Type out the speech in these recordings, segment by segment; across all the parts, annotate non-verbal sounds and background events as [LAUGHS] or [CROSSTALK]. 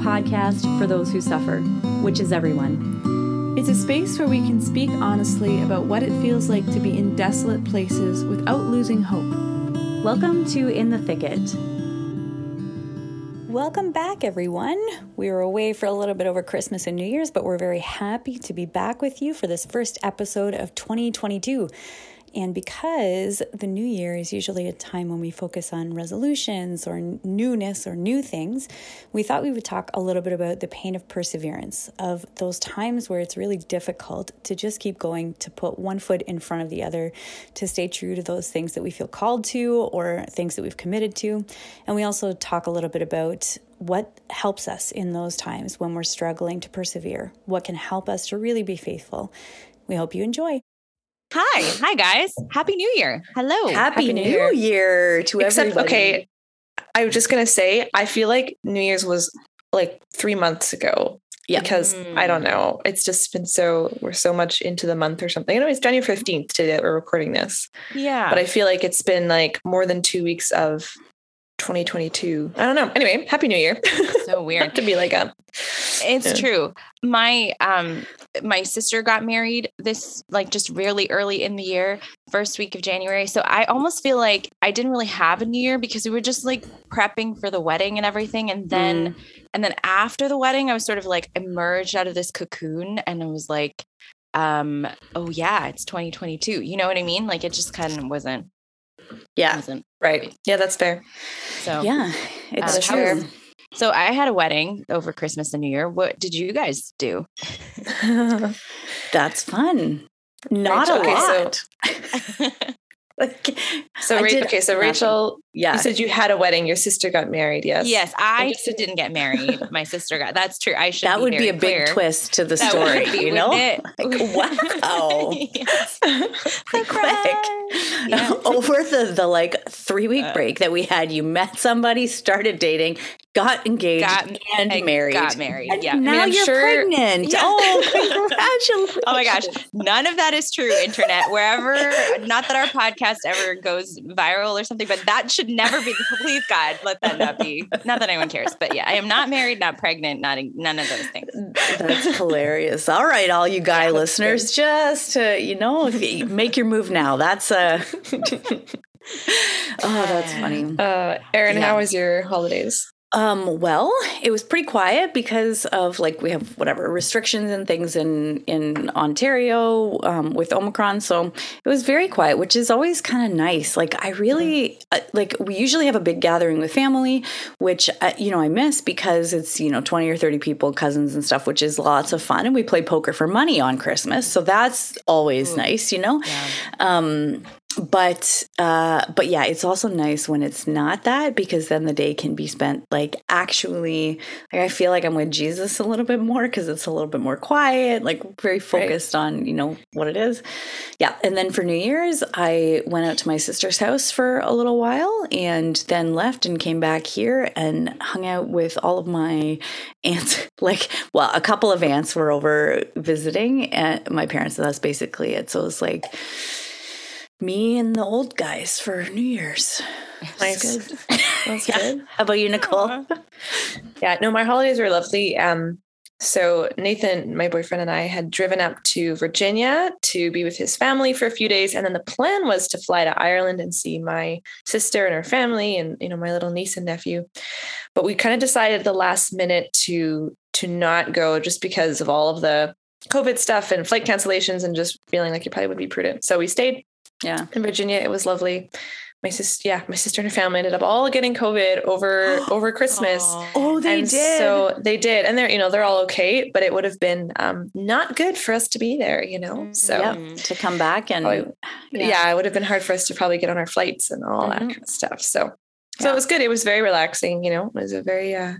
podcast for those who suffer, which is everyone. It's a space where we can speak honestly about what it feels like to be in desolate places without losing hope. Welcome to In the Thicket. Welcome back, everyone. We were away for a little bit over Christmas and New Year's, but we're very happy to be back with you for this first episode of 2022. And because the new year is usually a time when we focus on resolutions or newness or new things, we thought we would talk a little bit about the pain of perseverance, of those times where it's really difficult to just keep going, to put one foot in front of the other, to stay true to those things that we feel called to or things that we've committed to. And we also talk a little bit about what helps us in those times when we're struggling to persevere, what can help us to really be faithful. We hope you enjoy. Hi, hi guys. Happy New Year. Hello. Happy, Happy New, New Year. Year. to Except, everybody. okay, I was just gonna say, I feel like New Year's was like three months ago. Yeah. Because mm. I don't know. It's just been so we're so much into the month or something. I know it's January 15th today that we're recording this. Yeah. But I feel like it's been like more than two weeks of 2022. I don't know. Anyway, happy new year. So weird [LAUGHS] to be like a It's yeah. true. My um my sister got married this like just really early in the year, first week of January. So I almost feel like I didn't really have a new year because we were just like prepping for the wedding and everything and then mm. and then after the wedding I was sort of like emerged out of this cocoon and I was like um oh yeah, it's 2022. You know what I mean? Like it just kind of wasn't yeah. Wasn't right. Yeah, that's fair. So yeah, it's uh, true. So I had a wedding over Christmas and New Year. What did you guys do? [LAUGHS] That's fun. Not Rachel, a lot. Okay, [LAUGHS] so [LAUGHS] so Ra- okay, so Rachel, yeah, you said you had a wedding. Your sister got married. Yes, yes. I just didn't get married. [LAUGHS] My sister got. That's true. I should. That would be a clear. big twist to the that story. Be, you know, like, [LAUGHS] wow, quick. [LAUGHS] Yeah. Over the the like three week uh, break that we had, you met somebody, started dating, got engaged got, and, and married. Got married. And yeah. Now I mean, you're sure, pregnant. Yeah. Oh, [LAUGHS] congratulations. oh my gosh. None of that is true, internet. Wherever, not that our podcast ever goes viral or something, but that should never be. [LAUGHS] Please, God, let that not be. Not that anyone cares. But yeah, I am not married, not pregnant, not none of those things. That's hilarious. All right, all you guy yeah, listeners, just uh, you know, you make your move now. That's uh [LAUGHS] Oh, that's funny. Uh, Erin, yeah. how was your holidays? Um, well, it was pretty quiet because of like we have whatever restrictions and things in in Ontario um, with Omicron, so it was very quiet, which is always kind of nice. Like I really mm-hmm. uh, like we usually have a big gathering with family, which uh, you know I miss because it's you know twenty or thirty people, cousins and stuff, which is lots of fun, and we play poker for money on Christmas, so that's always Ooh. nice, you know. Yeah. Um, but uh but yeah it's also nice when it's not that because then the day can be spent like actually like i feel like i'm with jesus a little bit more because it's a little bit more quiet like very focused right. on you know what it is yeah and then for new year's i went out to my sister's house for a little while and then left and came back here and hung out with all of my aunts [LAUGHS] like well a couple of aunts were over visiting and my parents and that's basically it so it was like me and the old guys for New Year's. Nice. Good. That's [LAUGHS] yeah. good. How about you, Nicole? yeah, no, my holidays were lovely. Um, so Nathan, my boyfriend, and I had driven up to Virginia to be with his family for a few days, and then the plan was to fly to Ireland and see my sister and her family, and you know my little niece and nephew. But we kind of decided at the last minute to to not go just because of all of the COVID stuff and flight cancellations, and just feeling like it probably would be prudent. So we stayed yeah. In Virginia, it was lovely. My sister, yeah, my sister and her family ended up all getting COVID over [GASPS] over Christmas. Oh, they and did. So they did, and they're you know they're all okay, but it would have been um, not good for us to be there, you know. Mm-hmm. So yep. to come back and probably, yeah. yeah. it would have been hard for us to probably get on our flights and all mm-hmm. that kind of stuff. So so yeah. it was good. It was very relaxing. You know, it was a very uh,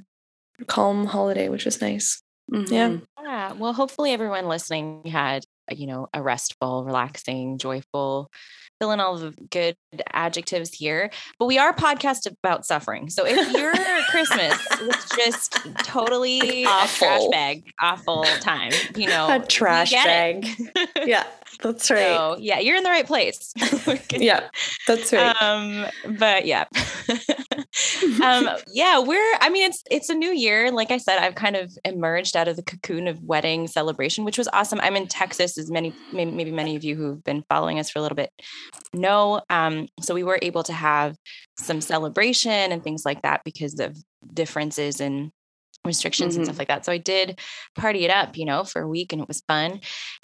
calm holiday, which was nice. Mm-hmm. Yeah. Yeah. Well, hopefully everyone listening had you know a restful, relaxing, joyful fill in all the good adjectives here. But we are a podcast about suffering. So if your [LAUGHS] Christmas was just totally awful. a trash bag, awful time, you [LAUGHS] know, a trash bag. [LAUGHS] yeah. That's right. So, yeah, you're in the right place. yeah, that's right. Um, but yeah. um, yeah, we're. I mean, it's it's a new year. Like I said, I've kind of emerged out of the cocoon of wedding celebration, which was awesome. I'm in Texas, as many maybe, maybe many of you who've been following us for a little bit know. Um, so we were able to have some celebration and things like that because of differences in restrictions mm-hmm. and stuff like that. So I did party it up, you know, for a week and it was fun.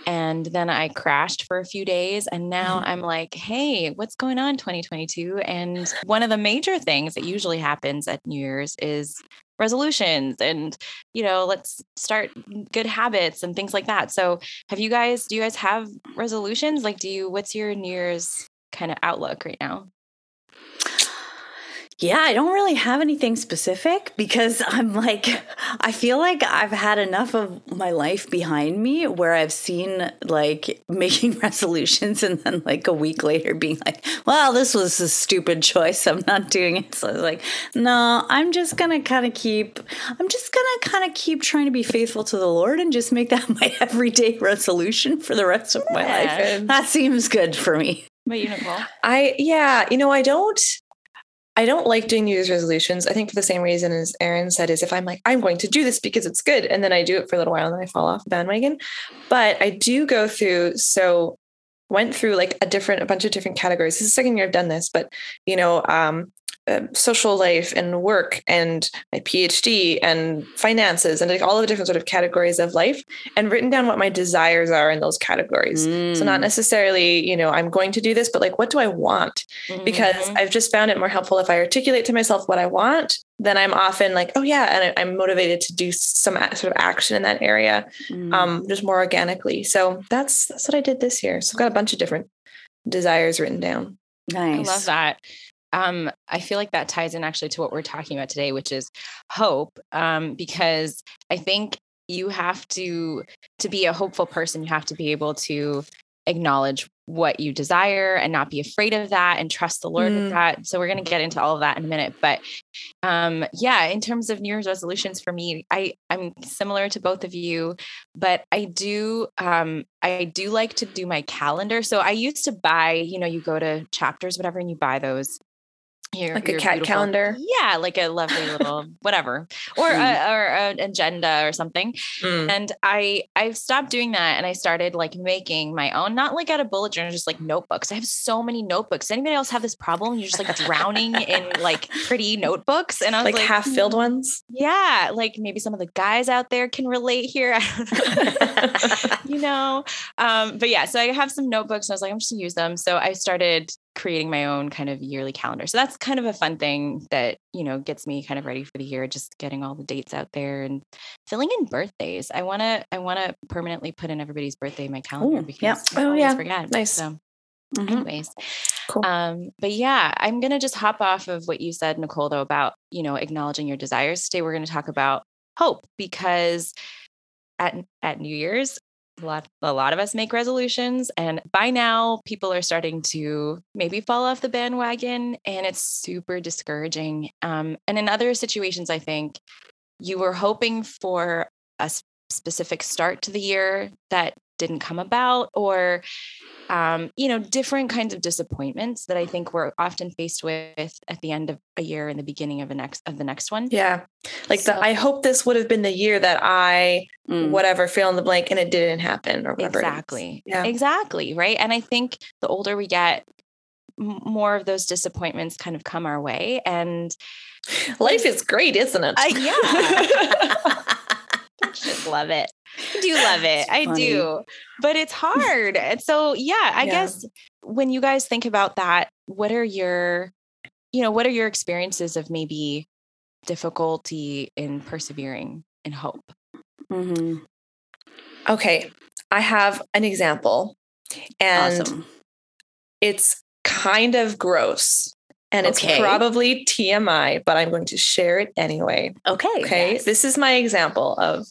And then I crashed for a few days and now I'm like, "Hey, what's going on 2022?" And one of the major things that usually happens at New Year's is resolutions and you know let's start good habits and things like that so have you guys do you guys have resolutions like do you what's your new year's kind of outlook right now yeah, I don't really have anything specific because [LAUGHS] I'm like, I feel like I've had enough of my life behind me where I've seen like [LAUGHS] making [LAUGHS] resolutions and then like a week later being like, well, this was a stupid choice. I'm not doing it. So I was like, no, I'm just going to kind of keep, I'm just going to kind of keep trying to be faithful to the Lord and just make that my everyday resolution for the rest of my life. That seems good for me. But you, Nicole? I, yeah, you know, I don't I don't like doing New Year's resolutions. I think for the same reason as Erin said, is if I'm like, I'm going to do this because it's good, and then I do it for a little while and then I fall off the bandwagon. But I do go through, so went through like a different, a bunch of different categories. This is the second year I've done this, but you know, um, um, social life and work and my PhD and finances and like all of the different sort of categories of life and written down what my desires are in those categories. Mm. So not mm. necessarily, you know, I'm going to do this, but like, what do I want? Mm-hmm. Because I've just found it more helpful if I articulate to myself what I want, then I'm often like, oh yeah, and I'm motivated to do some sort of action in that area, mm. um, just more organically. So that's that's what I did this year. So I've got a bunch of different desires written down. Nice. I love that um, I feel like that ties in actually to what we're talking about today, which is hope. Um, because I think you have to to be a hopeful person, you have to be able to acknowledge what you desire and not be afraid of that and trust the Lord mm. with that. So we're going to get into all of that in a minute. But um, yeah, in terms of New Year's resolutions for me, I I'm similar to both of you, but I do um, I do like to do my calendar. So I used to buy, you know, you go to chapters, whatever, and you buy those your, like a cat calendar yeah like a lovely little [LAUGHS] whatever or mm. a, or an agenda or something mm. and i i've stopped doing that and i started like making my own not like out of bullet journal just like notebooks i have so many notebooks anybody else have this problem you're just like drowning in like pretty [LAUGHS] notebooks and i was like, like half filled hmm, ones yeah like maybe some of the guys out there can relate here [LAUGHS] you know um but yeah so i have some notebooks and i was like i'm just gonna use them so i started creating my own kind of yearly calendar. So that's kind of a fun thing that, you know, gets me kind of ready for the year, just getting all the dates out there and filling in birthdays. I want to I want to permanently put in everybody's birthday in my calendar Ooh, because yeah. I oh yeah. forget. Nice. So mm-hmm. anyways. Cool. Um, but yeah, I'm gonna just hop off of what you said, Nicole, though, about you know, acknowledging your desires. Today we're gonna talk about hope because at at New Year's, a lot a lot of us make resolutions and by now people are starting to maybe fall off the bandwagon and it's super discouraging um, and in other situations i think you were hoping for a specific start to the year that didn't come about or um, you know different kinds of disappointments that i think we're often faced with at the end of a year and the beginning of the next of the next one. Yeah. Like so, the i hope this would have been the year that i mm. whatever fill in the blank and it didn't happen or whatever exactly. Yeah. Exactly right? And i think the older we get more of those disappointments kind of come our way and life is great isn't it? Yeah [LAUGHS] just love it I do love [LAUGHS] it. I do. But it's hard. and so yeah, I yeah. guess when you guys think about that, what are your you know, what are your experiences of maybe difficulty in persevering in hope? Mm-hmm. Okay, I have an example, and awesome. it's kind of gross. And it's okay. probably TMI, but I'm going to share it anyway. Okay. Okay. Yes. This is my example of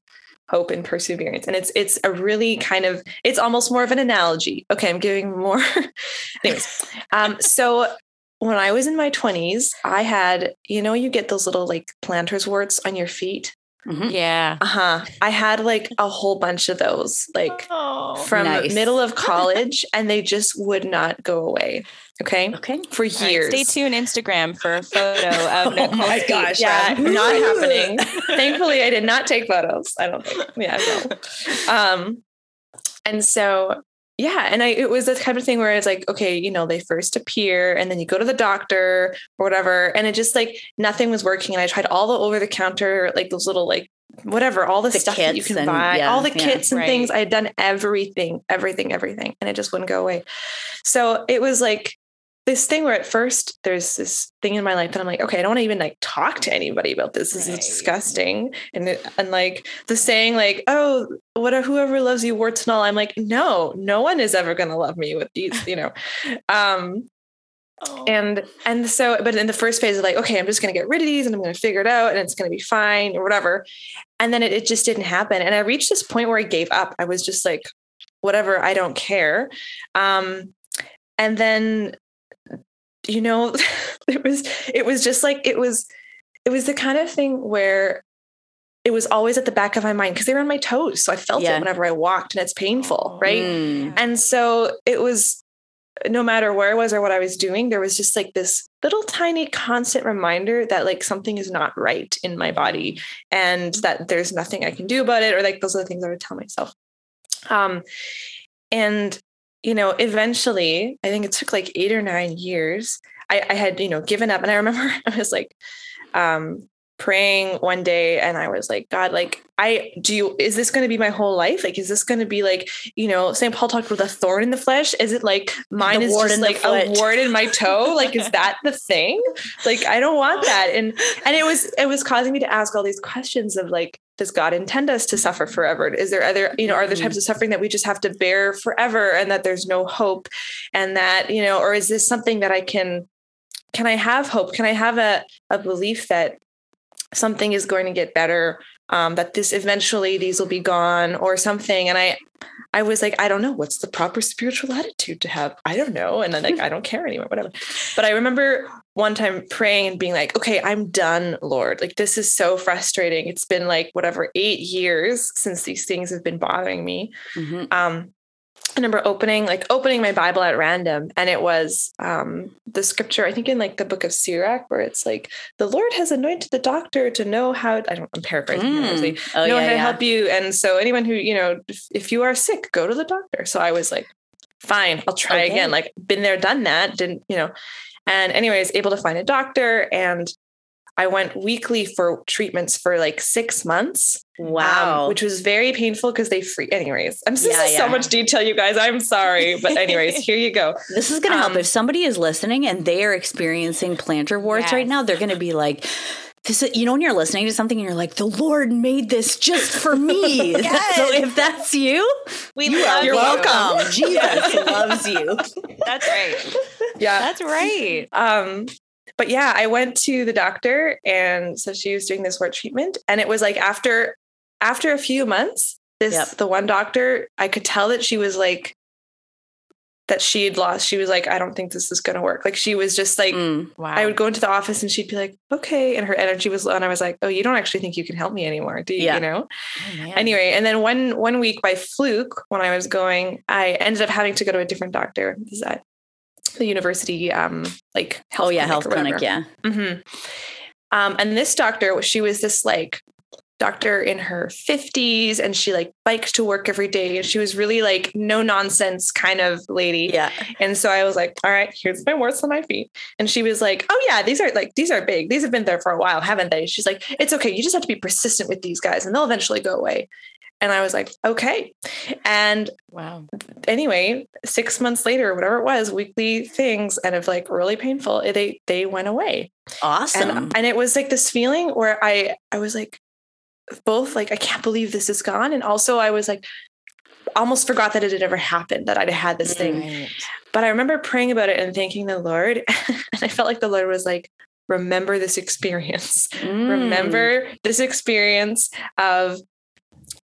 hope and perseverance and it's it's a really kind of it's almost more of an analogy okay i'm giving more [LAUGHS] anyways um so when i was in my 20s i had you know you get those little like plantar warts on your feet Mhm. Yeah. Uh-huh. I had like a whole bunch of those, like Oh. from Nice. middle of [LAUGHS] college, and they just would not go away. Okay. Okay. For All right, years. stay tuned Instagram for a photo of [LAUGHS] Oh my gosh. Yeah, not happening. [LAUGHS] Thankfully, I did not take photos. I don't think. Yeah, no. [LAUGHS] Um, and so yeah, and I it was the kind of thing where it's like, okay, you know, they first appear, and then you go to the doctor or whatever, and it just like nothing was working. And I tried all the over the counter, like those little like whatever, all the, The stuff that you can and- buy, yeah, all the yeah. kits and Right. things. I had done everything, everything, everything, and it just wouldn't go away. So it was like this thing where at first there's this thing in my life that I'm like, okay, I don't want to even like talk to anybody about this. This Right. is disgusting. And it, and like the saying like, oh, whatever, whoever loves you, warts and all. I'm like, no, no one is ever going to love me with these, you know. [LAUGHS] Um, and and so, but in the first phase of like, okay, I'm just going to get rid of these and I'm going to figure it out and it's going to be fine or whatever. And then it, it just didn't happen. And I reached this point where I gave up. I was just like, whatever, I don't care. Um, and then you know [LAUGHS] it was it was just like it was it was the kind of thing where it was always at the back of my mind because they were on my toes so i felt Yeah. it whenever i walked and it's painful right Mm. and so it was no matter where i was or what i was doing there was just like this little tiny constant reminder that like something is not right in my body and that there's nothing i can do about it or like those are the things i would tell myself um and you know eventually i think it took like eight or nine years i, I had you know given up. And i remember [LAUGHS] i was like um praying one day and i was like god like i do you is this going to be my whole life? Like is this going to be like you know st paul talked about a thorn in the flesh. Is it like mine The is just like a wart in my toe? Like is that the thing? Like i don't want that. And and it was it was causing me to ask all these questions of like does god intend us to suffer forever? Is there other you know are there types of mm-hmm. suffering that we just have to bear forever and that there's no hope? And that you know or is this something that i can can i have hope? Can i have a, a belief that something is going to get better um, that this eventually these will be gone or something. And i i was like i don't know what's the proper spiritual attitude to have? I don't know. And then like i [LAUGHS] don't care anymore whatever. But i remember one time praying and being like okay i'm done lord. Like this is so frustrating. It's been like whatever eight years since these things have been bothering me. Mhm. um I remember opening like opening my Bible at random, and it was um, the scripture. I think in like the book of Sirach, where it's like the Lord has anointed the doctor to know how. I don't. I'm paraphrasing. Mm. Oh, know yeah, how to yeah. help you. And so anyone who you know, if, if you are sick, go to the doctor. So I was like, fine, I'll try Okay. again. Like been there, done that. Didn't you know? And anyways, able to find a doctor, and I went weekly for treatments for like six months. um, Wow. which was very painful because they free. Anyways, I'm this Yeah, is yeah. so much detail, you guys. I'm sorry, but anyways, here you go. [LAUGHS] This is going to help. Um, If somebody is listening and they are experiencing plantar warts right now, they're going to be like, this is, you know, when you're listening to something and you're like, the Lord made this just for me. [LAUGHS] so if that's you, We you love are You're you. welcome. [LAUGHS] Jesus loves you. That's right. Yeah. That's right. Um, but yeah, I went to the doctor, and so she was doing this wart treatment, and it was like after after a few months, this Yep. the one doctor, I could tell that she was like that she had lost. She was like, I don't think this is going to work. Like she was just like. Mm. Wow. I would go into the office and she'd be like, okay. And her energy was low. And I was like, oh, you don't actually think you can help me anymore, do you? Yeah. You know? Oh. Anyway, and then one one week by fluke, when I was going, I ended up having to go to a different doctor. This is at the university, um, like Oh, yeah. Health clinic. Yeah. hmm Um, and this doctor, she was this like doctor in her 50s and she like biked to work every day and she was really like no nonsense kind of lady Yeah. and so I was like, all right, here's my warts on my feet. And she was like, oh yeah, these are like, these are big. These have been there for a while, haven't they? She's like, it's okay. You just have to be persistent with these guys and they'll eventually go away. And I was like, okay. And wow. anyway, six months later, whatever it was, weekly things and of like really painful, eh, they they went away. Awesome. And and it was like this feeling where I I was like both like I can't believe this is gone. And also I was like almost forgot that it had ever happened, that I'd had this thing. Right. But I remember praying about it and thanking the Lord. [LAUGHS] and I felt like the Lord was like, remember this experience. [LAUGHS] Mm. Remember this experience of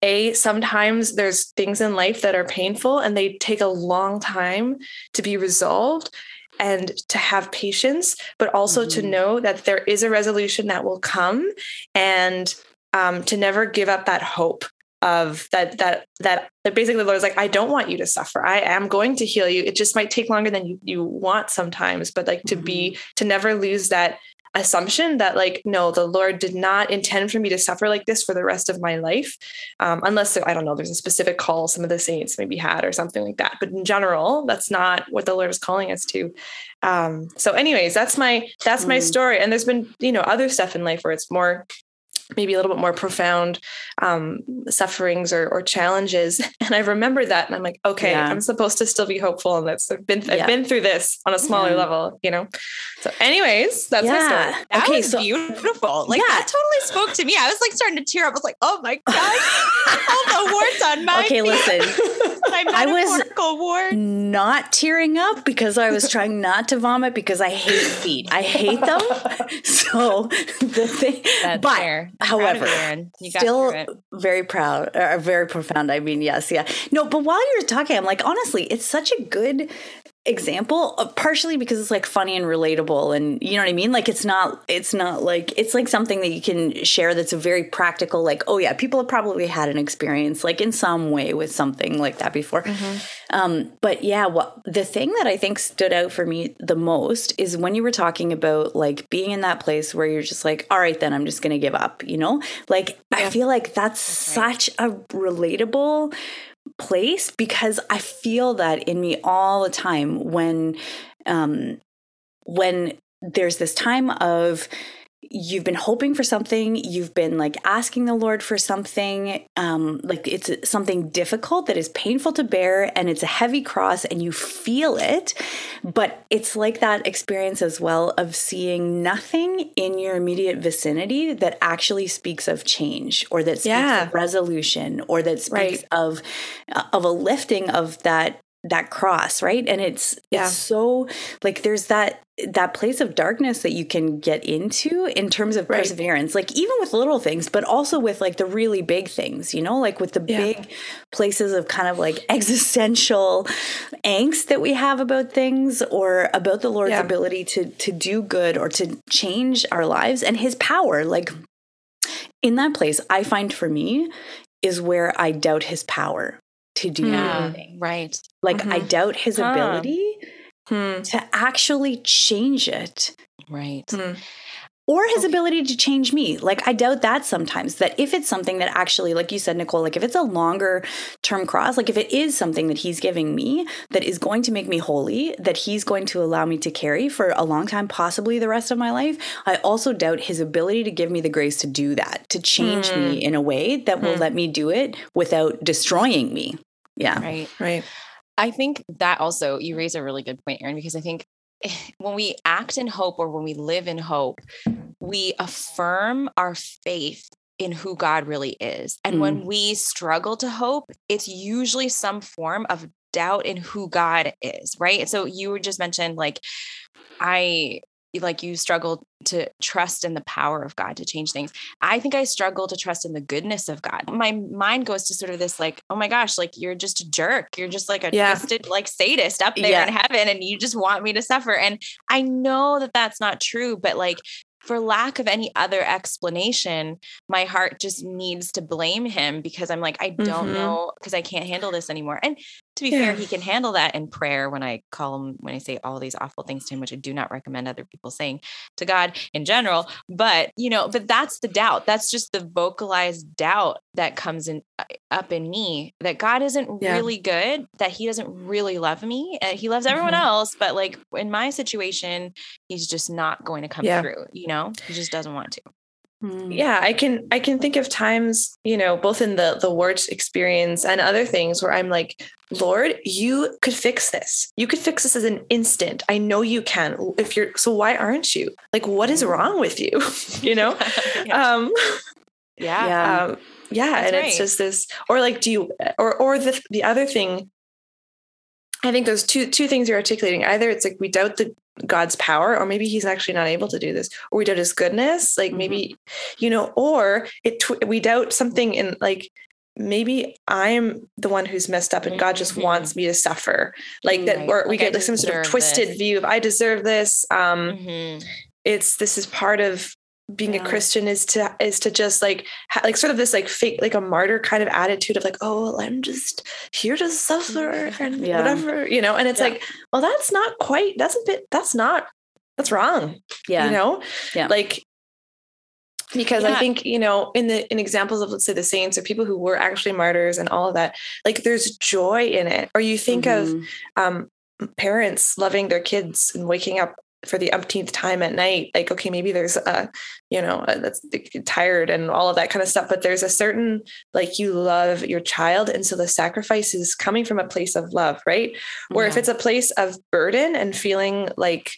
a sometimes there's things in life that are painful and they take a long time to be resolved and to have patience but also to Mhm. know that there is a resolution that will come and um, to never give up that hope of that that that that basically the Lord's like, I don't want you to suffer. I am going to heal you. It just might take longer than you, you want sometimes, but like to mm-hmm. be to never lose that assumption that like no the lord did not intend for me to suffer like this for the rest of my life um, unless i don't know there's a specific call some of the saints maybe had or something like that. But in general that's not what the lord is calling us to. Um, so anyways that's my that's my mm. story. And there's been you know other stuff in life where it's more maybe a little bit more profound um, sufferings or, or, challenges. [LAUGHS] And I remember that, and I'm like, okay, yeah. I'm supposed to still be hopeful, and that's I've been I've yeah. been through this on a smaller yeah. level, you know. So, anyways, that's my story. That okay, was so beautiful. Like that totally spoke to me. I was like starting to tear up. I was like, oh my [LAUGHS] gosh, all the warts on my okay. Feet. Listen, [LAUGHS] I was ward. not tearing up because I was trying not to vomit because I hate feet. I hate them. so the thing, that's but fair. However, still very proud, or very profound. I mean, yes, yeah. No, but while you're talking, I'm like, honestly, it's such a good example uh, partially because it's like funny and relatable and you know what i mean like it's not it's not like it's like something that you can share that's a very practical like oh yeah people have probably had an experience like in some way with something like that before mm-hmm. um, but yeah what the thing that i think stood out for me the most is when you were talking about like being in that place where you're just like all right then i'm just gonna give up you know like yeah. i feel like that's, that's right. such a relatable place because I feel that in me all the time when um when there's this time of you've been hoping for something you've been like asking the lord for something um like it's something difficult that is painful to bear and it's a heavy cross and you feel it but it's like that experience as well of seeing nothing in your immediate vicinity that actually speaks of change or that speaks yeah. of resolution or that speaks right. of of a lifting of that that cross right and it's yeah. it's so like there's that that place of darkness that you can get into in terms of right. perseverance like even with little things but also with like the really big things you know like with the yeah. big places of kind of like existential angst that we have about things or about the lord's yeah. ability to to do good or to change our lives and his power like in that place i find for me is where i doubt his power to do yeah, anything. Right. Like mm-hmm. I doubt his huh. ability hmm. to actually change it. Right. Hmm. Or his okay. ability to change me. Like, I doubt that sometimes. That if it's something that actually, like you said, Nicole, like if it's a longer term cross, like if it is something that he's giving me that is going to make me holy, that he's going to allow me to carry for a long time, possibly the rest of my life, I also doubt his ability to give me the grace to do that, to change mm. me hmm. in a way that mm. will hmm. let me do it without destroying me. Yeah. Right. Right. I think that also you raise a really good point, Erin, because I think [LAUGHS] when we act in hope or when we live in hope, we affirm our faith in who God really is. And mm. when we struggle to hope, it's usually some form of doubt in who God is, right? So you were just mentioned like I like you struggle to trust in the power of God to change things. I think I struggle to trust in the goodness of God. My mind goes to sort of this like, oh my gosh, like you're just a jerk. You're just like a yeah. twisted like sadist up there yeah. in heaven and you just want me to suffer. And I know that that's not true, but like for lack of any other explanation, my heart just needs to blame him because I'm like, I don't mm-hmm. know because I can't handle this anymore. And to be yeah. fair, he can handle that in prayer when I call him, when I say all these awful things to him, which I do not recommend other people saying to God in general. But, you know, but that's the doubt. That's just the vocalized doubt that comes in uh, up in me that God isn't yeah. really good, that he doesn't really love me. and he loves everyone mm-hmm. else. But like in my situation, he's just not going to come yeah. through, you know, he just doesn't want to. Hmm. Yeah, I can I can think of times, you know, both in the the wart experience and other things where I'm like, Lord, you could fix this. You could fix this as an instant. I know you can. If you're so why aren't you? Like what is wrong with you? [LAUGHS] you know? [LAUGHS] yeah. Um yeah. Yeah. [LAUGHS] Um, yeah, That's and right. it's just this or like do you or or the the other thing I think those two two things you're articulating. Either it's like we doubt the God's power, or maybe He's actually not able to do this, or we doubt His goodness. Like mm-hmm. maybe, you know, or it we doubt something in like maybe I'm the one who's messed up and God just mm-hmm. wants me to suffer. Like that, or like we get like some sort of twisted this. view of I deserve this. Um, mm-hmm. It's this is part of being Yeah. a Christian is to is to just like ha- like sort of this like fake like a martyr kind of attitude of like oh well, I'm just here to suffer and Yeah. whatever you know and it's Yeah. like well that's not quite that's a bit that's not that's wrong Yeah. you know Yeah. like because I think you know in the in examples of let's say the saints or people who were actually martyrs and all of that like there's joy in it or you think of Mhm. um, parents loving their kids and waking up for the umpteenth time at night like okay maybe there's a you know uh, that's tired and all of that kind of stuff but there's a certain like you love your child and so the sacrifice is coming from a place of love right? Or if it's a place of burden and feeling like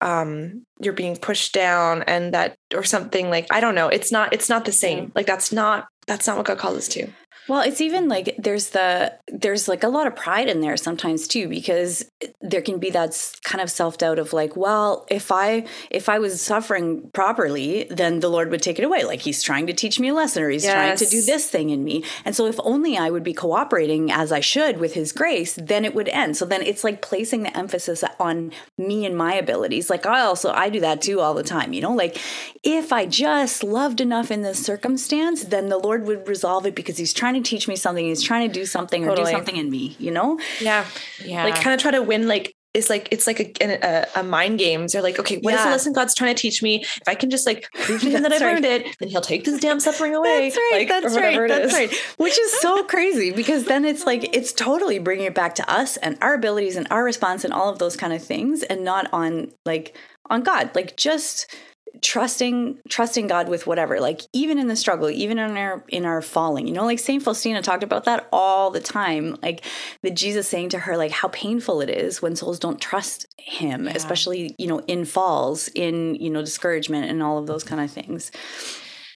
um you're being pushed down and that or something like i don't know it's not it's not the same like that's not that's not what god calls us to Well, it's even like there's the there's like a lot of pride in there sometimes too because there can be that kind of self-doubt of like, well, if I if I was suffering properly, then the Lord would take it away. Like he's trying to teach me a lesson or he's trying to do this thing in me. And so if only I would be cooperating as I should with his grace, then it would end. So then it's like placing the emphasis on me and my abilities. Like I also I do that too all the time, you know? Like if I just loved enough in this circumstance, then the Lord would resolve it because he's trying to teach me something, he's trying to do something or do something in me, you know? yeah Yeah. like kind of try to win like it's like it's like a, a, a mind games they're like okay what is the lesson god's trying to teach me if i can just like prove to him that i've right. learned it then he'll take this damn suffering away That's right. like, that's right. That's right. Which is so crazy because then it's like it's totally bringing it back to us and our abilities and our response and all of those kind of things, and not on like on God. Like just trusting trusting God with whatever. Like even in the struggle, even in our in our falling. You know, like Saint Faustina talked about that all the time. Like the Jesus saying to her, like how painful it is when souls don't trust Him, Yeah. especially you know in falls, in you know discouragement, and all of those kind of things.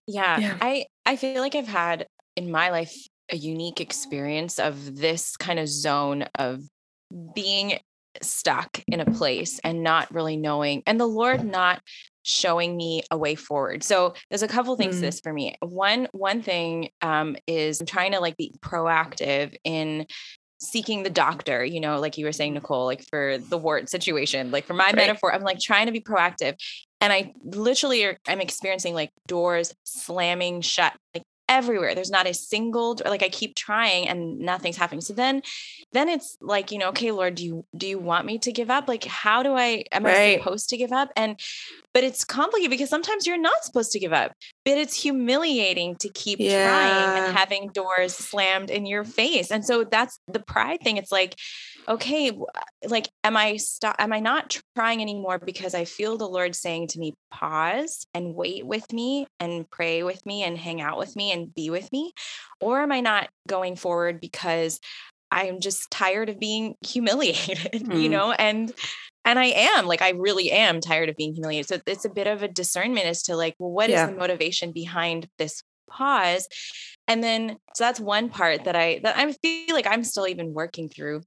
Yeah, Yeah. I I feel like I've had in my life a unique experience of this kind of zone of being stuck in a place and not really knowing and the Lord not showing me a way forward. So there's a couple things to Mm. this for me. One one thing um is I'm trying to like be proactive in seeking the doctor, you know, like you were saying, Nicole, like for the wart situation, like for my Right. metaphor, I'm like trying to be proactive. And I literally are, I'm experiencing like doors slamming shut, like everywhere. There's not a single, door- like I keep trying and nothing's happening. So then, then it's like, you know, okay, Lord, do you, do you want me to give up? Like, how do I, am I supposed to give up? And, but it's complicated because sometimes you're not supposed to give up, but it's humiliating to keep trying and having doors slammed in your face. And so that's the pride thing. It's like, okay, like, am I stop? Am I not trying anymore because I feel the Lord saying to me, pause and wait with me and pray with me and hang out with me and be with me? Or am I not going forward because I'm just tired of being [LAUGHS] humiliated, you Mm. know? And and I am like I really am tired of being humiliated. So it's a bit of a discernment as to like, well, what is Yeah. the motivation behind this pause? And then so that's one part that I that I feel like I'm still even working through.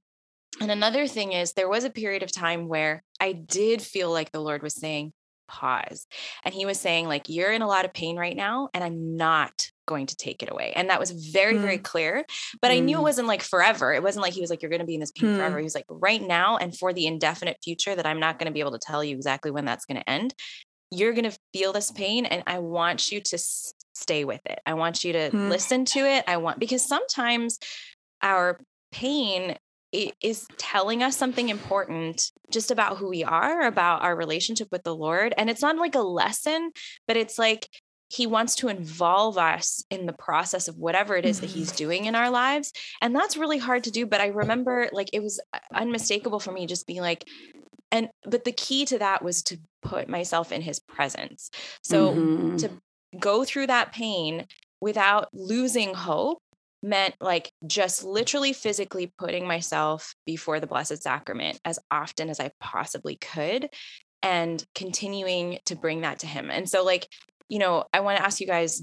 And another thing is there was a period of time where I did feel like the Lord was saying, pause. And he was saying, like, you're in a lot of pain right now, and I'm not going to take it away. And that was very, very clear. But I knew it Mm. wasn't like forever. It wasn't like he was like, you're going to be in this pain Hmm. forever. He was like, right now and for the indefinite future that I'm not going to be able to tell you exactly when that's going to end. You're going to feel this pain, and I want you to s- stay with it. I want you to Hmm. listen to it. I want, because sometimes our pain i- is telling us something important just about who we are, about our relationship with the Lord. And it's not like a lesson, but it's like he wants to involve us in the process of whatever it is that he's doing in our lives. And that's really hard to do. But I remember like it was uh, unmistakable for me just being like, and but the key to that was to put myself in his presence. So Mhm. to go through that pain without losing hope meant like just literally physically putting myself before the blessed sacrament as often as I possibly could and continuing to bring that to him. And so like, you know, I want to ask you guys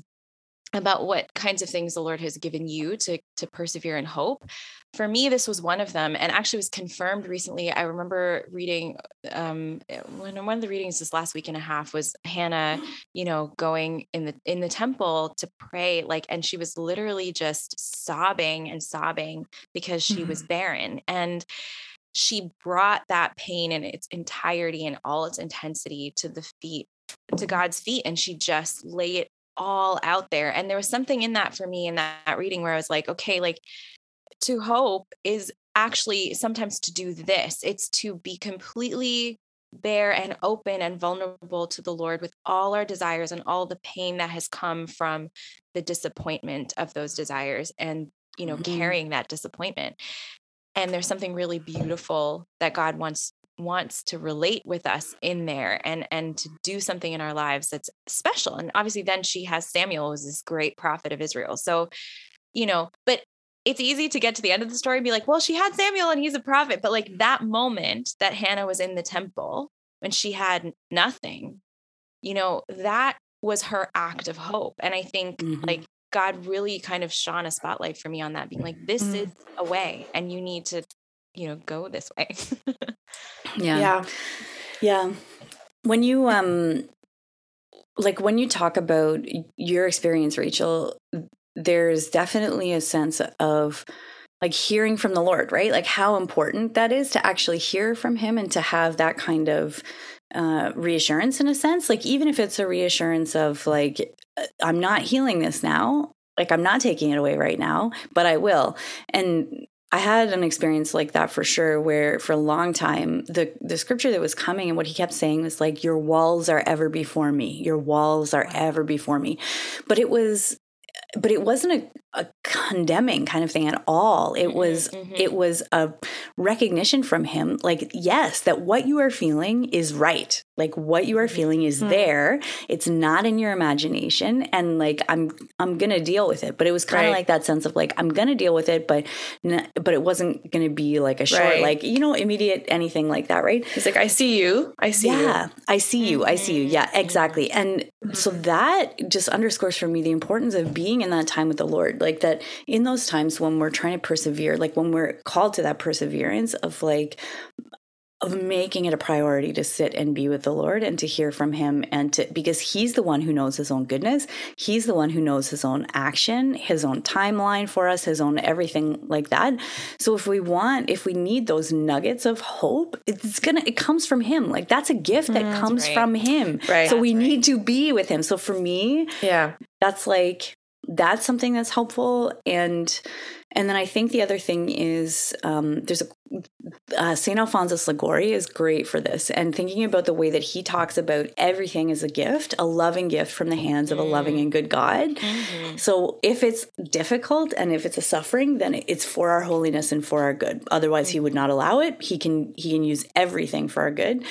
about what kinds of things the Lord has given you to to persevere in hope. For me, this was one of them, and actually was confirmed recently. I remember reading um, eh, when one of the readings this last week and a half was Hannah, mm. you know, going in the in the temple to pray, like, and she was literally just sobbing and sobbing because she was mm-hmm. barren, and she brought that pain in its entirety and all its intensity to the feet to God's feet and she just lay it all out there. And there was something in that for me in that, that reading where I was like, okay, like to hope is actually sometimes to do this. It's to be completely bare and open and vulnerable to the Lord with all our desires and all the pain that has come from the disappointment of those desires and you know mm-hmm. carrying that disappointment and there's something really beautiful that God wants wants to relate with us in there and and to do something in our lives that's special and obviously then she has Samuel was this great prophet of Israel so you know but it's easy to get to the end of the story and be like well she had Samuel and he's a prophet but like that moment that Hannah was in the temple when she had nothing you know that was her act of hope and i think mm-hmm. like God really kind of shone a spotlight for me on that, being like, this mm. is a way, and you need to, you know, go this way. [LAUGHS] yeah. Yeah. Yeah. When you, um, like when you talk about your experience, Rachel, there's definitely a sense of like hearing from the Lord, right? Like how important that is to actually hear from Him and to have that kind of uh, reassurance in a sense. Like even if it's a reassurance of like I'm not healing this now. Like I'm not taking it away right now, but I will. And I had an experience like that for sure, where for a long time, the, the scripture that was coming and what he kept saying was like, Your walls are ever before me. Your walls are ever before me. But it was but it wasn't a, condemning kind of thing at all it mm-hmm, was mm-hmm. it was a recognition from him like yes that what you are feeling is right like what you are mm-hmm. feeling is mm-hmm. there it's not in your imagination and like i'm i'm gonna deal with it but it was kind of right. like that sense of like i'm gonna deal with it but but it wasn't gonna be like a short right. like you know immediate anything like that right it's like i see you i see yeah, you i see you i see you yeah mm-hmm. exactly and so mm-hmm. that just underscores for me the importance of being in that time with the lord like that in those times when we're trying to persevere like when we're called to that perseverance of like of making it a priority to sit and be with the Lord and to hear from him and to because he's the one who knows his own goodness. He's the one who knows his own action, his own timeline for us, his own everything like that. So if we want, if we need those nuggets of hope, it's going to it comes from him. Like that's a gift that mm, comes right. from him. Right. So we right. need to be with him. So for me, yeah. That's like that's something that's helpful. And and then i think the other thing is um, there's a uh, st alphonsus liguori is great for this. And thinking about the way that he talks about everything as a gift a loving gift from the hands of a loving and good god. Mm-hmm. so if it's difficult and if it's a suffering then it's for our holiness and for our good. Otherwise mm-hmm. he would not allow it. He can he can use everything for our good.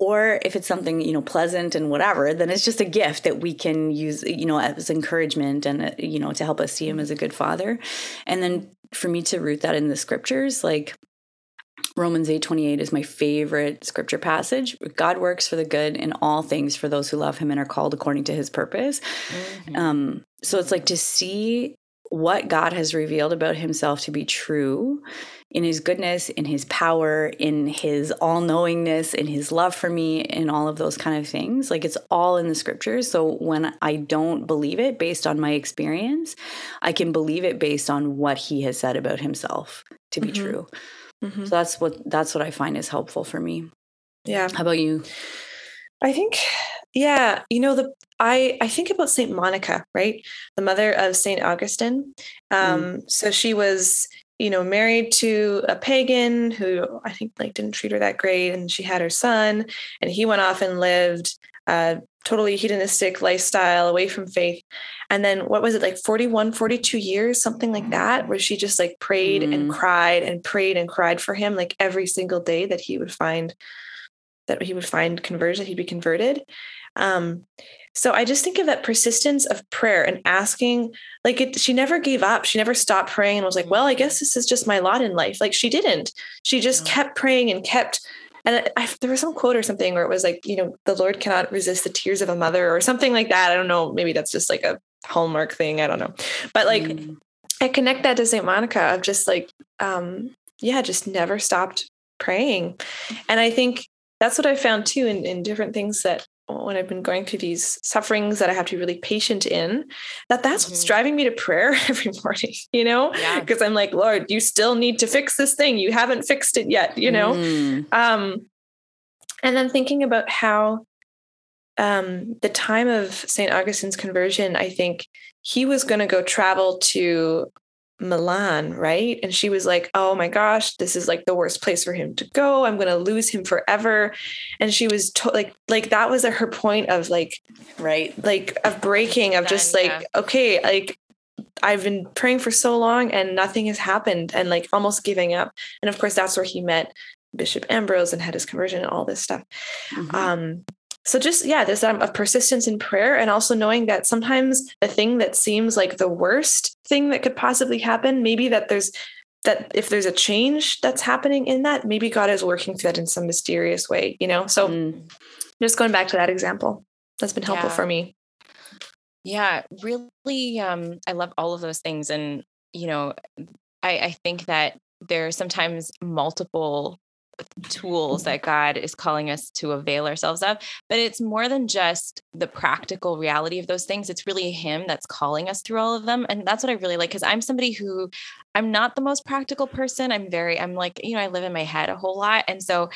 Or if it's something you know pleasant and whatever then it's just a gift that we can use you know as encouragement and uh, you know to help us see him as a good father. And then for me to root that in the scriptures like Romans 8:28 is my favorite scripture passage. God works for the good in all things for those who love him and are called according to his purpose. Mm-hmm. Um, so it's like to see what God has revealed about himself to be true in his goodness, in his power, in his all knowingness, in his love for me, in all of those kind of things. Like it's all in the scriptures. So when I don't believe it based on my experience, I can believe it based on what he has said about himself to be mm-hmm. true. Mm-hmm. So that's what that's what I find is helpful for me. Yeah. How about you? I think yeah, you know the I I think about Saint Monica, right? The mother of Saint Augustine. Um mm. so she was you know married to a pagan who I think like didn't treat her that great and she had her son and he went off and lived a totally hedonistic lifestyle away from faith. And then what was it like 41 42 years something like that where she just like prayed mm. and cried and prayed and cried for him like every single day that he would find that he would find conversion he'd be converted. Um, so I just think of that persistence of prayer and asking, like it, she never gave up. She never stopped praying and was like, well, I guess this is just my lot in life. Like she didn't. She just yeah. kept praying and kept. And I, there was some quote or something where it was like, you know, the Lord cannot resist the tears of a mother or something like that. I don't know. Maybe that's just like a hallmark thing. I don't know. But like, mm. I connect that to St. Monica of just like, um, yeah, just never stopped praying. And I think that's what I found too in, in different things that when I've been going through these sufferings that I have to be really patient in, that that's mm-hmm. what's driving me to prayer [LAUGHS] every morning, you know? Because yeah. I'm like, Lord, you still need to fix this thing. You haven't fixed it yet, you know? Mm. Um, and then thinking about how um, the time of St. Augustine's conversion, I think he was going to go travel to Milan, right? And she was like, "Oh my gosh, this is like the worst place for him to go. I'm going to lose him forever." And she was to- like like that was her point of like right like of breaking of just like yeah. okay, like I've been praying for so long and nothing has happened and like almost giving up. And of course that's where he met Bishop Ambrose and had his conversion and all this stuff. Mhm. Um, so just yeah, this um, of persistence in prayer, and also knowing that sometimes the thing that seems like the worst thing that could possibly happen, maybe that there's that if there's a change that's happening in that, maybe God is working through that in some mysterious way, you know. So Mm. just going back to that example, that's been helpful Yeah. for me. Yeah, really. Um, I love all of those things. And, you know, I, I think that there are sometimes multiple tools that God is calling us to avail ourselves of, but it's more than just the practical reality of those things. It's really Him that's calling us through all of them. And that's what I really like because I'm somebody who I'm not the most practical person. I'm very, I'm like, you know, I live in my head a whole lot. And so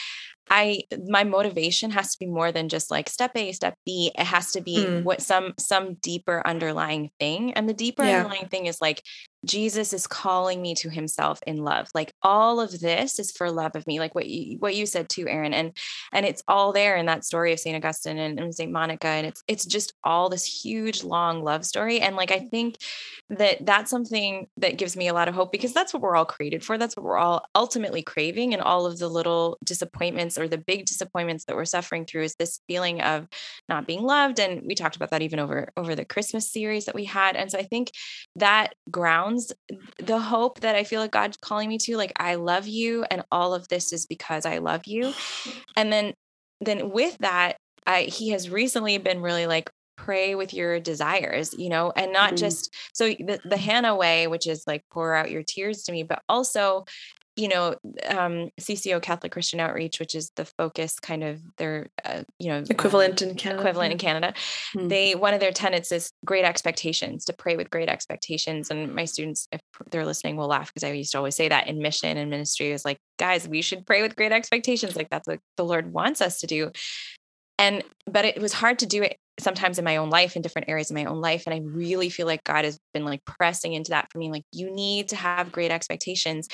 I my motivation has to be more than just like step A, step B. It has to be Mm. what some some deeper underlying thing. And the deeper Yeah. underlying thing is like Jesus is calling me to himself in love. Like all of this is for love of me. Like what you what you said too, Erin. And and it's all there in that story of St. Augustine and, and St. Monica. And it's it's just all this huge long love story. And like I think that that's something that gives me a lot of hope because that's what we're all created for. That's what we're all ultimately craving. And all of the little disappointments or the big disappointments that we're suffering through is this feeling of not being loved. And we talked about that even over over the Christmas series that we had. And so I think that grounds the hope that I feel like God's calling me to. Like I love you, and all of this is because I love you. And then then with that, I he has recently been really like pray with your desires, you know, and not Mhm. just so the, the Hannah way, which is like pour out your tears to me, but also, you know, um, CCO Catholic Christian Outreach, which is the focus kind of their, uh, you know, um, Equivalent in Canada. equivalent in Canada. Hmm. They one of their tenets is great expectations to pray with great expectations. And my students, if they're listening, will laugh because I used to always say that in mission and ministry is like, guys, we should pray with great expectations. Like that's what the Lord wants us to do. And but it was hard to do it sometimes in my own life in different areas of my own life and i really feel like god has been like pressing into that for me like you need to have great expectations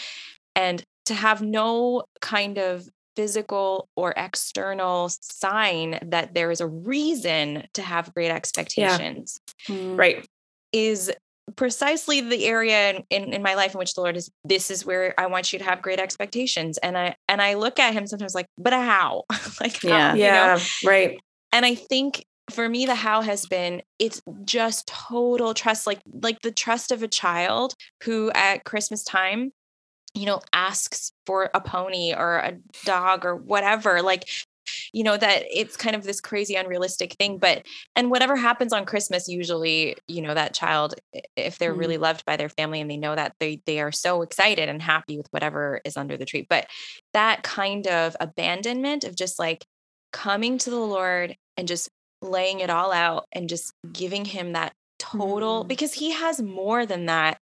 and to have no kind of physical or external sign that there is a reason to have great expectations Mm. Right. is precisely the area in, in, in my life in which the lord is this is where i want you to have great expectations and i and i look at him sometimes like but how [LAUGHS] like how, Yeah. you know? Yeah. Right. and i think for me the how has been it's just total trust like like the trust of a child who at christmas time you know asks for a pony or a dog or whatever like you know that it's kind of this crazy unrealistic thing but and whatever happens on christmas usually you know that child if they're really loved by their family and they know that they they are so excited and happy with whatever is under the tree but that kind of abandonment of just like coming to the lord and just laying it all out and just giving him that total Mm. because he has more than that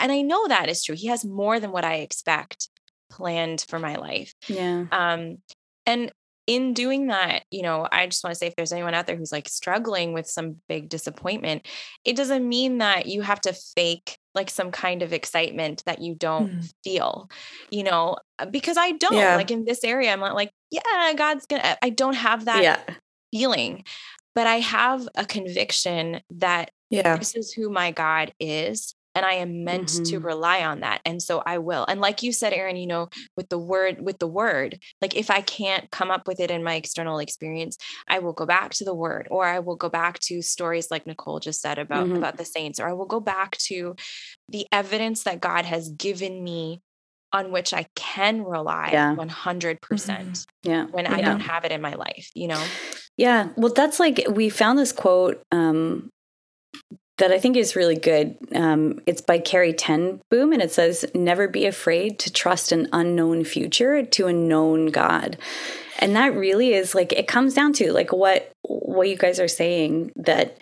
and i know that is true he has more than what i expect planned for my life Yeah. um and in doing that you know i just want to say if there's anyone out there who's like struggling with some big disappointment it doesn't mean that you have to fake like some kind of excitement that you don't Mm. feel you know uh, because i don't Yeah. like in this area i'm not like yeah god's gonna i don't have that yeah. feeling but i have a conviction that Yeah. this is who my God is. And I am meant to Mhm. rely on that. And so I will. And like you said, Aaron, you know, with the word, with the word, like if I can't come up with it in my external experience, I will go back to the word, or I will go back to stories like Nicole just said about, Mhm. about the saints, or I will go back to the evidence that God has given me on which I can rely Yeah. 100% Yeah. when I Yeah. don't have it in my life, you know? Yeah. Well, that's like we found this quote um, that I think is really good. Um, it's by Corrie ten Boom, and it says, "Never be afraid to trust an unknown future to a known God." And that really is like it comes down to like what what you guys are saying that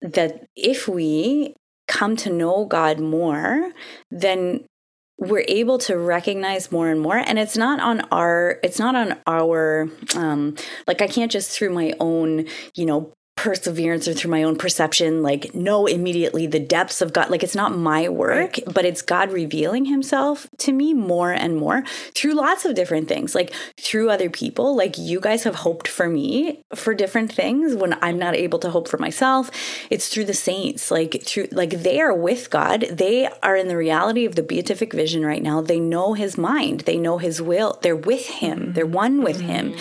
that if we come to know God more, then we're able to recognize more and more and it's not on our it's not on our um like i can't just through my own you know perseverance or through my own perception like know immediately the depths of god. Like it's not my work right. but it's god revealing himself to me more and more through lots of different things like through other people. Like you guys have hoped for me for different things when i'm not able to hope for myself. It's through the saints like through like they are with god. They are in the reality of the beatific vision right now. They know his mind. They know his will. They're with him. Mm-hmm. they're one with mm-hmm. him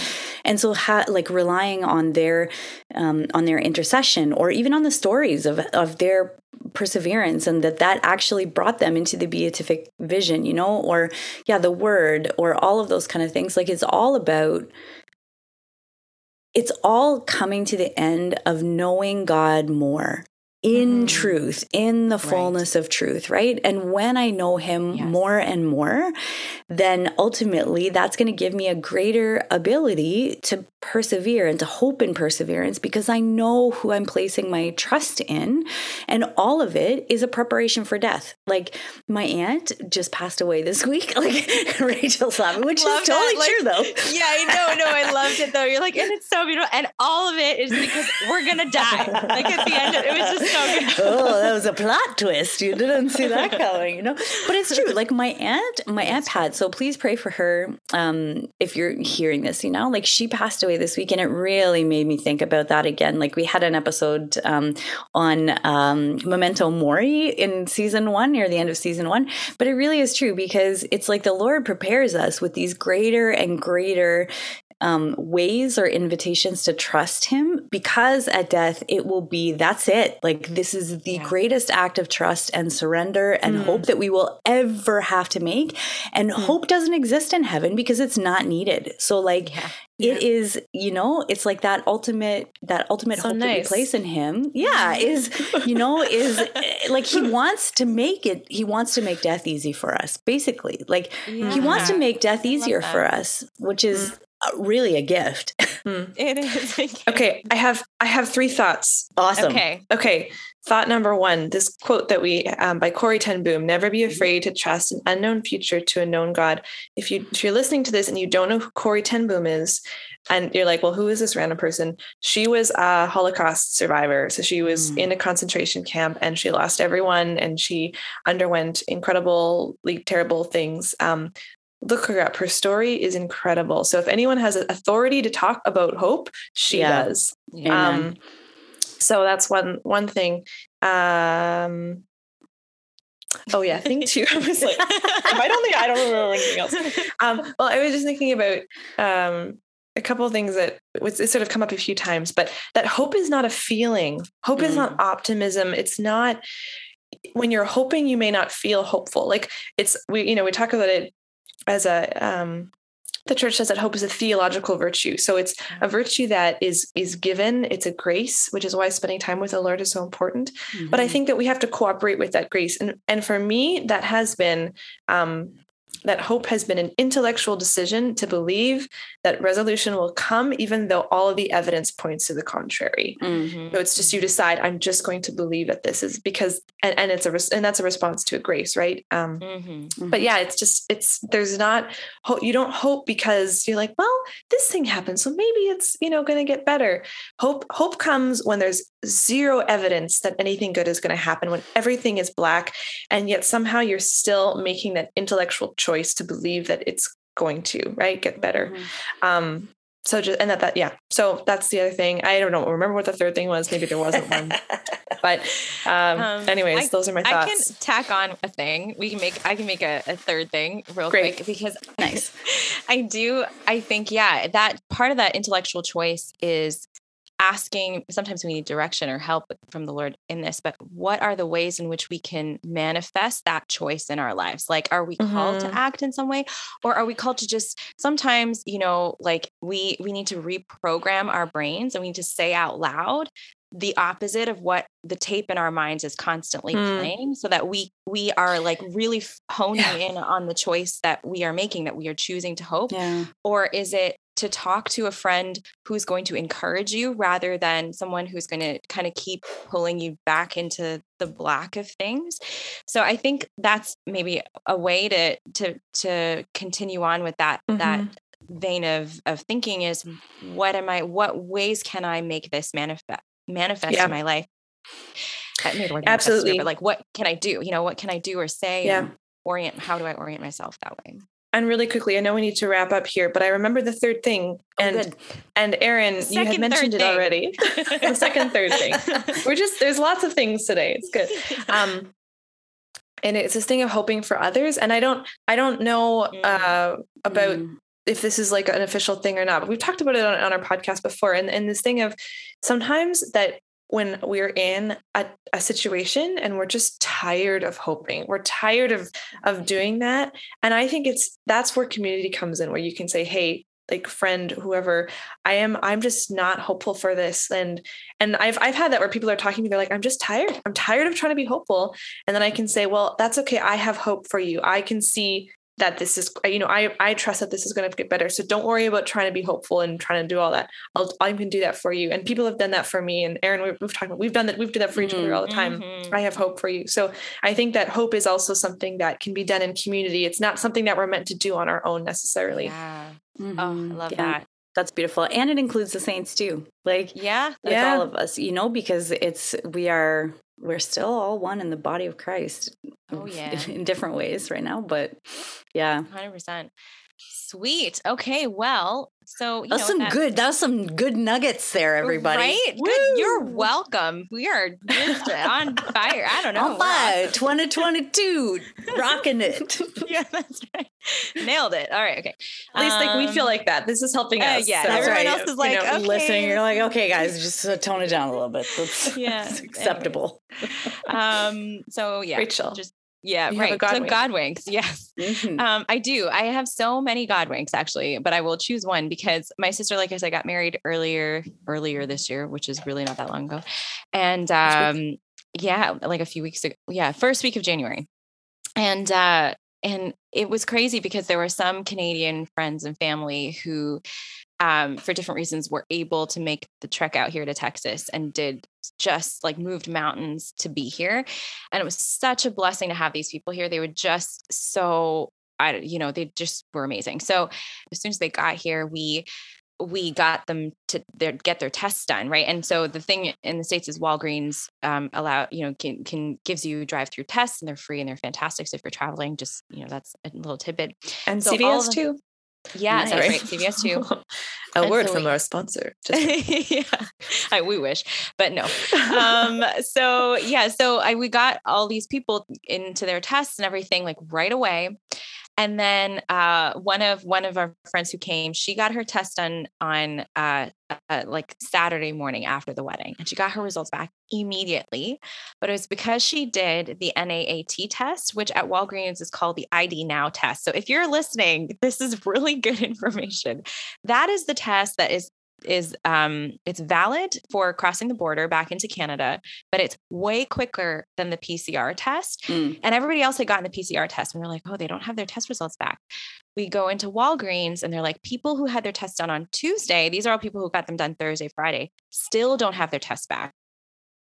and so ha- like relying on their um, on their intercession or even on the stories of of their perseverance and that that actually brought them into the beatific vision you know or yeah the word or all of those kind of things like it's all about it's all coming to the end of knowing God more in mm-hmm. truth, in the fullness right. of truth, right? And when I know Him yes. more and more, then ultimately that's going to give me a greater ability to persevere and to hope in perseverance because I know who I'm placing my trust in. And all of it is a preparation for death. Like my aunt just passed away this week, [LAUGHS] like Rachel's laughing, which Love is totally like, true though. Yeah, I know, no, I loved it though. You're like, and it's so beautiful. And all of it is because we're gonna die. Like at the end, of, it was just so good. [LAUGHS] oh, that was a plot twist. You didn't see that [LAUGHS] coming, you know? But it's true. Like my aunt, my aunt Pat, so please pray for her um, if you're hearing this, you know? Like she passed away this week and it really made me think about that again. Like we had an episode um, on um, Memento Mori in season one, near the end of season one. But it really is true because it's like the Lord prepares us with these greater and greater um, ways or invitations to trust him because at death it will be that's it like this is the yeah. greatest act of trust and surrender and mm. hope that we will ever have to make and mm. hope doesn't exist in heaven because it's not needed so like yeah. Yeah. it is you know it's like that ultimate that ultimate so hope nice. that we place in him yeah is you know is [LAUGHS] eh, like he wants to make it he wants to make death easy for us basically like he wants to make death easier for us which is mm really a gift. [LAUGHS] Hmm. It is. [LAUGHS] okay, I have I have three thoughts. Awesome. Okay. Okay. Thought number one: This quote that we um, by Corrie ten Boom: "Never be afraid to trust an unknown future to a known God." If you if you're listening to this and you don't know who Corrie ten Boom is, and you're like, "Well, who is this random person?" She was a Holocaust survivor, so she was mm. in a concentration camp and she lost everyone, and she underwent incredibly terrible things. Um, look her up. Her story is incredible. So if anyone has authority to talk about hope, she yeah. does. Um, so that's one one thing. Um, oh yeah, thing [LAUGHS] two. I was like, I don't think I don't remember anything else. Um, well, I was just thinking about um, a couple of things that it's, sort of come up a few times, but that hope is not a feeling. Hope mm. is not optimism. It's not when you're hoping you may not feel hopeful like it's we you know we talk about it as a um, the church says that hope is a theological virtue so it's a virtue that is is given it's a grace which is why spending time with the lord is so important mm-hmm. but i mm-hmm. think that we have to cooperate with that grace and and for me that has been um, that hope has been an intellectual decision to believe that resolution will come, even though all of the evidence points to the contrary. Mm-hmm. So it's just you decide, I'm just going to believe that this is because, and, and it's a, and that's a response to a grace, right? Um, mm-hmm. But yeah, it's just, it's, there's not, hope, you don't hope because you're like, well, this thing happened. So maybe it's, you know, going to get better. Hope, hope comes when there's zero evidence that anything good is going to happen, when everything is black. And yet somehow you're still making that intellectual choice to believe that it's going to right get better. Mm-hmm. um so just and that that yeah. So that's the other thing. I don't know remember what the third thing was? Maybe there wasn't one. [LAUGHS] But um, um, anyways I, those are my thoughts i can tack on a thing. We can make i can make a, a third thing real Great. quick because nice. [LAUGHS] I do i think yeah that part of that intellectual choice is asking sometimes we need direction or help from the lord in this but what are the ways in which we can manifest that choice in our lives like are we mm-hmm. called to mm-hmm. act in some way or are we called to just sometimes you know like we we need to reprogram our brains and we need to say out loud the opposite of what the tape in our minds is constantly mm. playing so that we we are like really honing yeah. in on the choice that we are making that we are choosing to hope yeah. or is it to talk to a friend who's going to encourage you rather than someone who's going to kind of keep pulling you back into the black of things. So I think that's maybe a way to to to continue on with that mm-hmm. that vein of of thinking is what am I what ways can I make this manifest manifest yeah. in my life? Absolutely. but like what can I do? You know, what can I do or say? Yeah. Orient how do I orient myself that way? And really quickly, I know we need to wrap up here, but I remember the third thing, and oh, and Erin, you had mentioned it thing. already. [LAUGHS] [LAUGHS] the second, third thing. [LAUGHS] We're just there's lots of things today. It's good. Um, and it's this thing of hoping for others, and I don't I don't know mm. uh, about mm. if this is like an official thing or not, but we've talked about it on, on our podcast before, and and this thing of sometimes that when we're in a, a, situation and we're just tired of hoping we're tired of of doing that. And i think it's that's where community comes in where you can say hey like friend whoever i am i'm just not hopeful for this. And and i've i've had that where people are talking to me they're like i'm just tired. I'm tired of trying to be hopeful. And then i can say well that's okay. I have hope for you. I can see that this is you know i i trust that this is going to get better. So don't worry about trying to be hopeful and trying to do all that. I'll i can do that for you. And people have done that for me and erin we've, we've talked about we've done that we've done that for each other all the time. Mm-hmm. i have hope for you. So i think that hope is also something that can be done in community. It's not something that we're meant to do on our own necessarily. Yeah. Mm-hmm. oh i love yeah. that that's beautiful and it includes the saints too like yeah that's yeah. all of us you know because it's we are we're still all one in the body of Christ. Oh [LAUGHS] yeah, in different ways right now, but yeah, hundred percent. Sweet. Okay. Well, so that's some that, good. That's some good nuggets there, everybody. Right? Good. You're welcome. We are just on fire. I don't know. On fire. 2022, [LAUGHS] rocking it. yeah, that's right. Nailed it. All right. Okay. At least like we feel um, like that. This is helping uh, us. Yeah. So. Everyone right. else is like, you know, okay. listening. You're like, okay, guys, [LAUGHS] just uh, tone it down a little bit. That's, yeah, [LAUGHS] acceptable. um. So yeah, Rachel, just yeah, you right. God so God winks. Yes. Mm-hmm. Um, I do. I have so many God winks actually, but I will choose one because my sister, like I said, got married earlier, earlier this year, which is really not that long ago. And um, yeah, like a few weeks ago. Yeah, first week of January. And uh, and it was crazy because there were some Canadian friends and family who um, for different reasons were able to make the trek out here to Texas and did just like moved mountains to be here. And it was such a blessing to have these people here. They were just so I you know, they just were amazing. So as soon as they got here, we we got them to their, get their tests done right and so the thing in the states is walgreens um, allow you know can, can gives you drive through tests and they're free and they're fantastic so if you're traveling just you know that's a little tidbit and so cvs too yeah, nice. that's right. CVS too. a and word so from we, our sponsor. [LAUGHS] yeah, I, we wish, but no. [LAUGHS] um, so yeah, so I we got all these people into their tests and everything like right away, and then uh, one of one of our friends who came, she got her test done on uh, uh, like Saturday morning after the wedding, and she got her results back immediately. But it was because she did the NAAT test, which at Walgreens is called the ID Now test. So if you're listening, this is really good [LAUGHS] information. That is the test that is is um, it's valid for crossing the border back into Canada, but it's way quicker than the PCR test. Mm. And everybody else had gotten the PCR test, and we are like, oh, they don't have their test results back. We go into Walgreens, and they're like, people who had their tests done on Tuesday, these are all people who got them done Thursday, Friday, still don't have their tests back.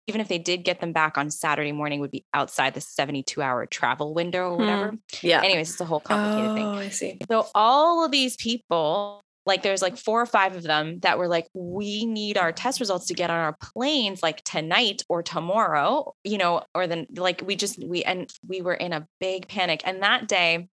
Even if they did get them back on Saturday morning, would be outside the 72 hour travel window or whatever. Hmm. Yeah. Anyways, it's a whole complicated oh, thing. I see. So all of these people like there's like four or five of them that were like we need our test results to get on our planes like tonight or tomorrow you know or then like we just we and we were in a big panic and that day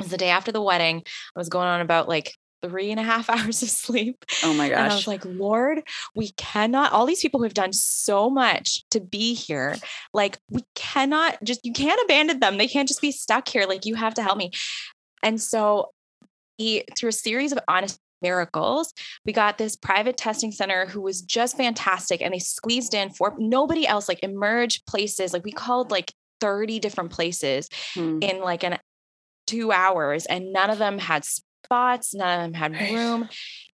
was the day after the wedding i was going on about like three and a half [LAUGHS] hours of sleep. Oh my gosh. And I was like, Lord, we cannot, all these people who have done so much to be here, like, we cannot just, you can't abandon them. They can't just be stuck here. Like, you have to help me. And so, he, through a series of honest miracles. We got this private testing center who was just fantastic and they squeezed in for nobody else, like emerge places. Like we called like 30 different places hmm. in like an two hours and none of them had spots, none of them had room.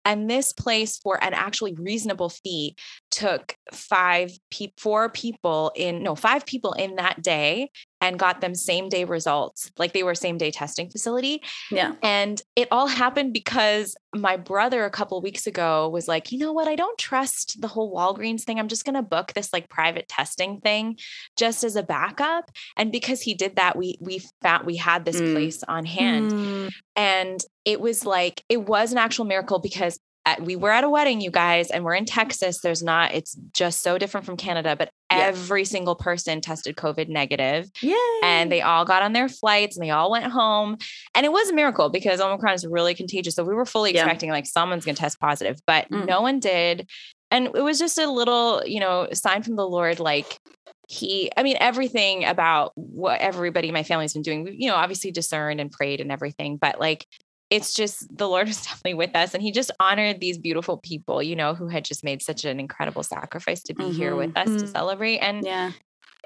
And this place for an actually reasonable fee took five pe- four people in no five people in that day and got them same day results like they were same day testing facility Yeah. and it all happened because my brother a couple weeks ago was like you know what i don't trust the whole walgreens thing i'm just going to book this like private testing thing just as a backup and because he did that we we found we had this Mm. place on hand Mm. and it was like it was an actual miracle because at, we were at a wedding you guys and we're in texas there's not it's just so different from canada but Yeah. every single person tested covid negative Yay. and they all got on their flights and they all went home and it was a miracle because omicron is really contagious so we were fully Yeah. expecting like someone's going to test positive but Mm. no one did and it was just a little you know sign from the lord like he i mean everything about what everybody in my family's been doing we, you know obviously discerned and prayed and everything but like it's just the lord was [LAUGHS] definitely with us and he just honored these beautiful people you know who had just made such an incredible sacrifice to be here with us to Mhm. celebrate and yeah.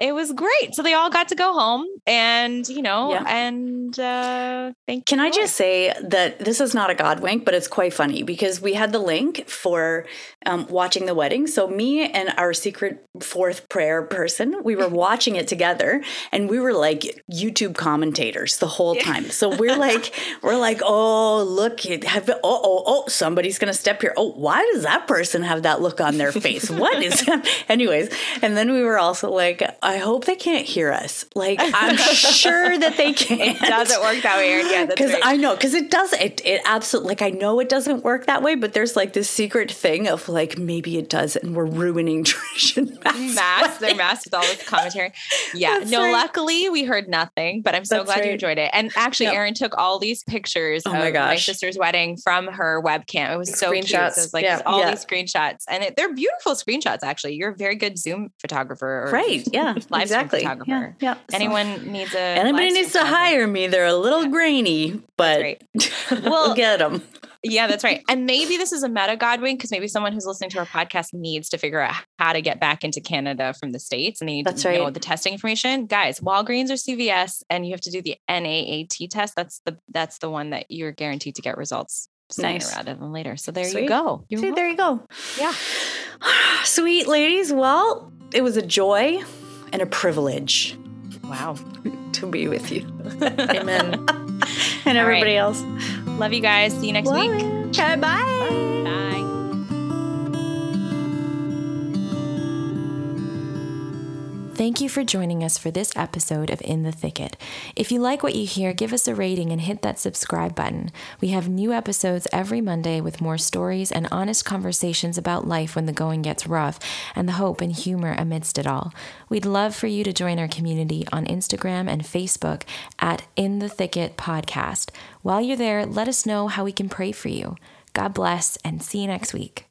It was great so they all got to go home and you know Yeah. and uh thank Can I just say that this is not a God wink, but it's quite funny because we had the link for um, watching the wedding. So me and our secret fourth prayer person, we were [LAUGHS] watching it together, and we were like YouTube commentators the whole time. So we're like, [LAUGHS] we're like, oh look, it have oh oh oh, somebody's gonna step here. Oh, why does that person have that look on their face? What is? [LAUGHS] Anyways, and then we were also like, I hope they can't hear us. Like I'm sure that they [LAUGHS] can't. it doesn't work that way Erin. yeah Because right. I know, because it does, it, it absolutely, like, I know it doesn't work that way, but there's like this secret thing of like, maybe it does, and we're ruining [LAUGHS] Trish and Matt's masked. They're masked with all this commentary. Yeah. That's no, right. luckily we heard nothing, but I'm so That's glad you enjoyed it. And actually, Yep. Erin took all these pictures Oh of my my, sister's wedding from her webcam. It was so cute. So it was like Yeah. all Yeah. these screenshots, and it, they're beautiful screenshots. Actually, you're a very good Zoom photographer. Or Right. Yeah. [LAUGHS] stream exactly. Yeah. photographer. yeah. So- Anyone needs a Anybody live needs to hire me. They're a little grainy, but right. we'll [LAUGHS] Well, get them. Yeah, that's right. And maybe this is a meta God wink because maybe someone who's listening to our podcast needs to figure out how to get back into Canada from the States and they need That's to know the testing information. Guys, Walgreens or CVS, and you have to do the NAAT test. That's the that's the one that you're guaranteed to get results sooner Nice. rather than later. So there Sweet. you go. You're See, there you go. Yeah. [SIGHS] Sweet ladies. Well, it was a joy and a privilege Wow. [LAUGHS] to be with you [LAUGHS] Amen. and All right. everybody else. Love you guys. See you next week. Okay, bye. Bye. Thank you for joining us for this episode of In the Thicket. If you like what you hear, give us a rating and hit that subscribe button. We have new episodes every Monday with more stories and honest conversations about life when the going gets rough and the hope and humor amidst it all. We'd love for you to join our community on Instagram and Facebook at In the Thicket Podcast. While you're there, let us know how we can pray for you. God bless and see you next week.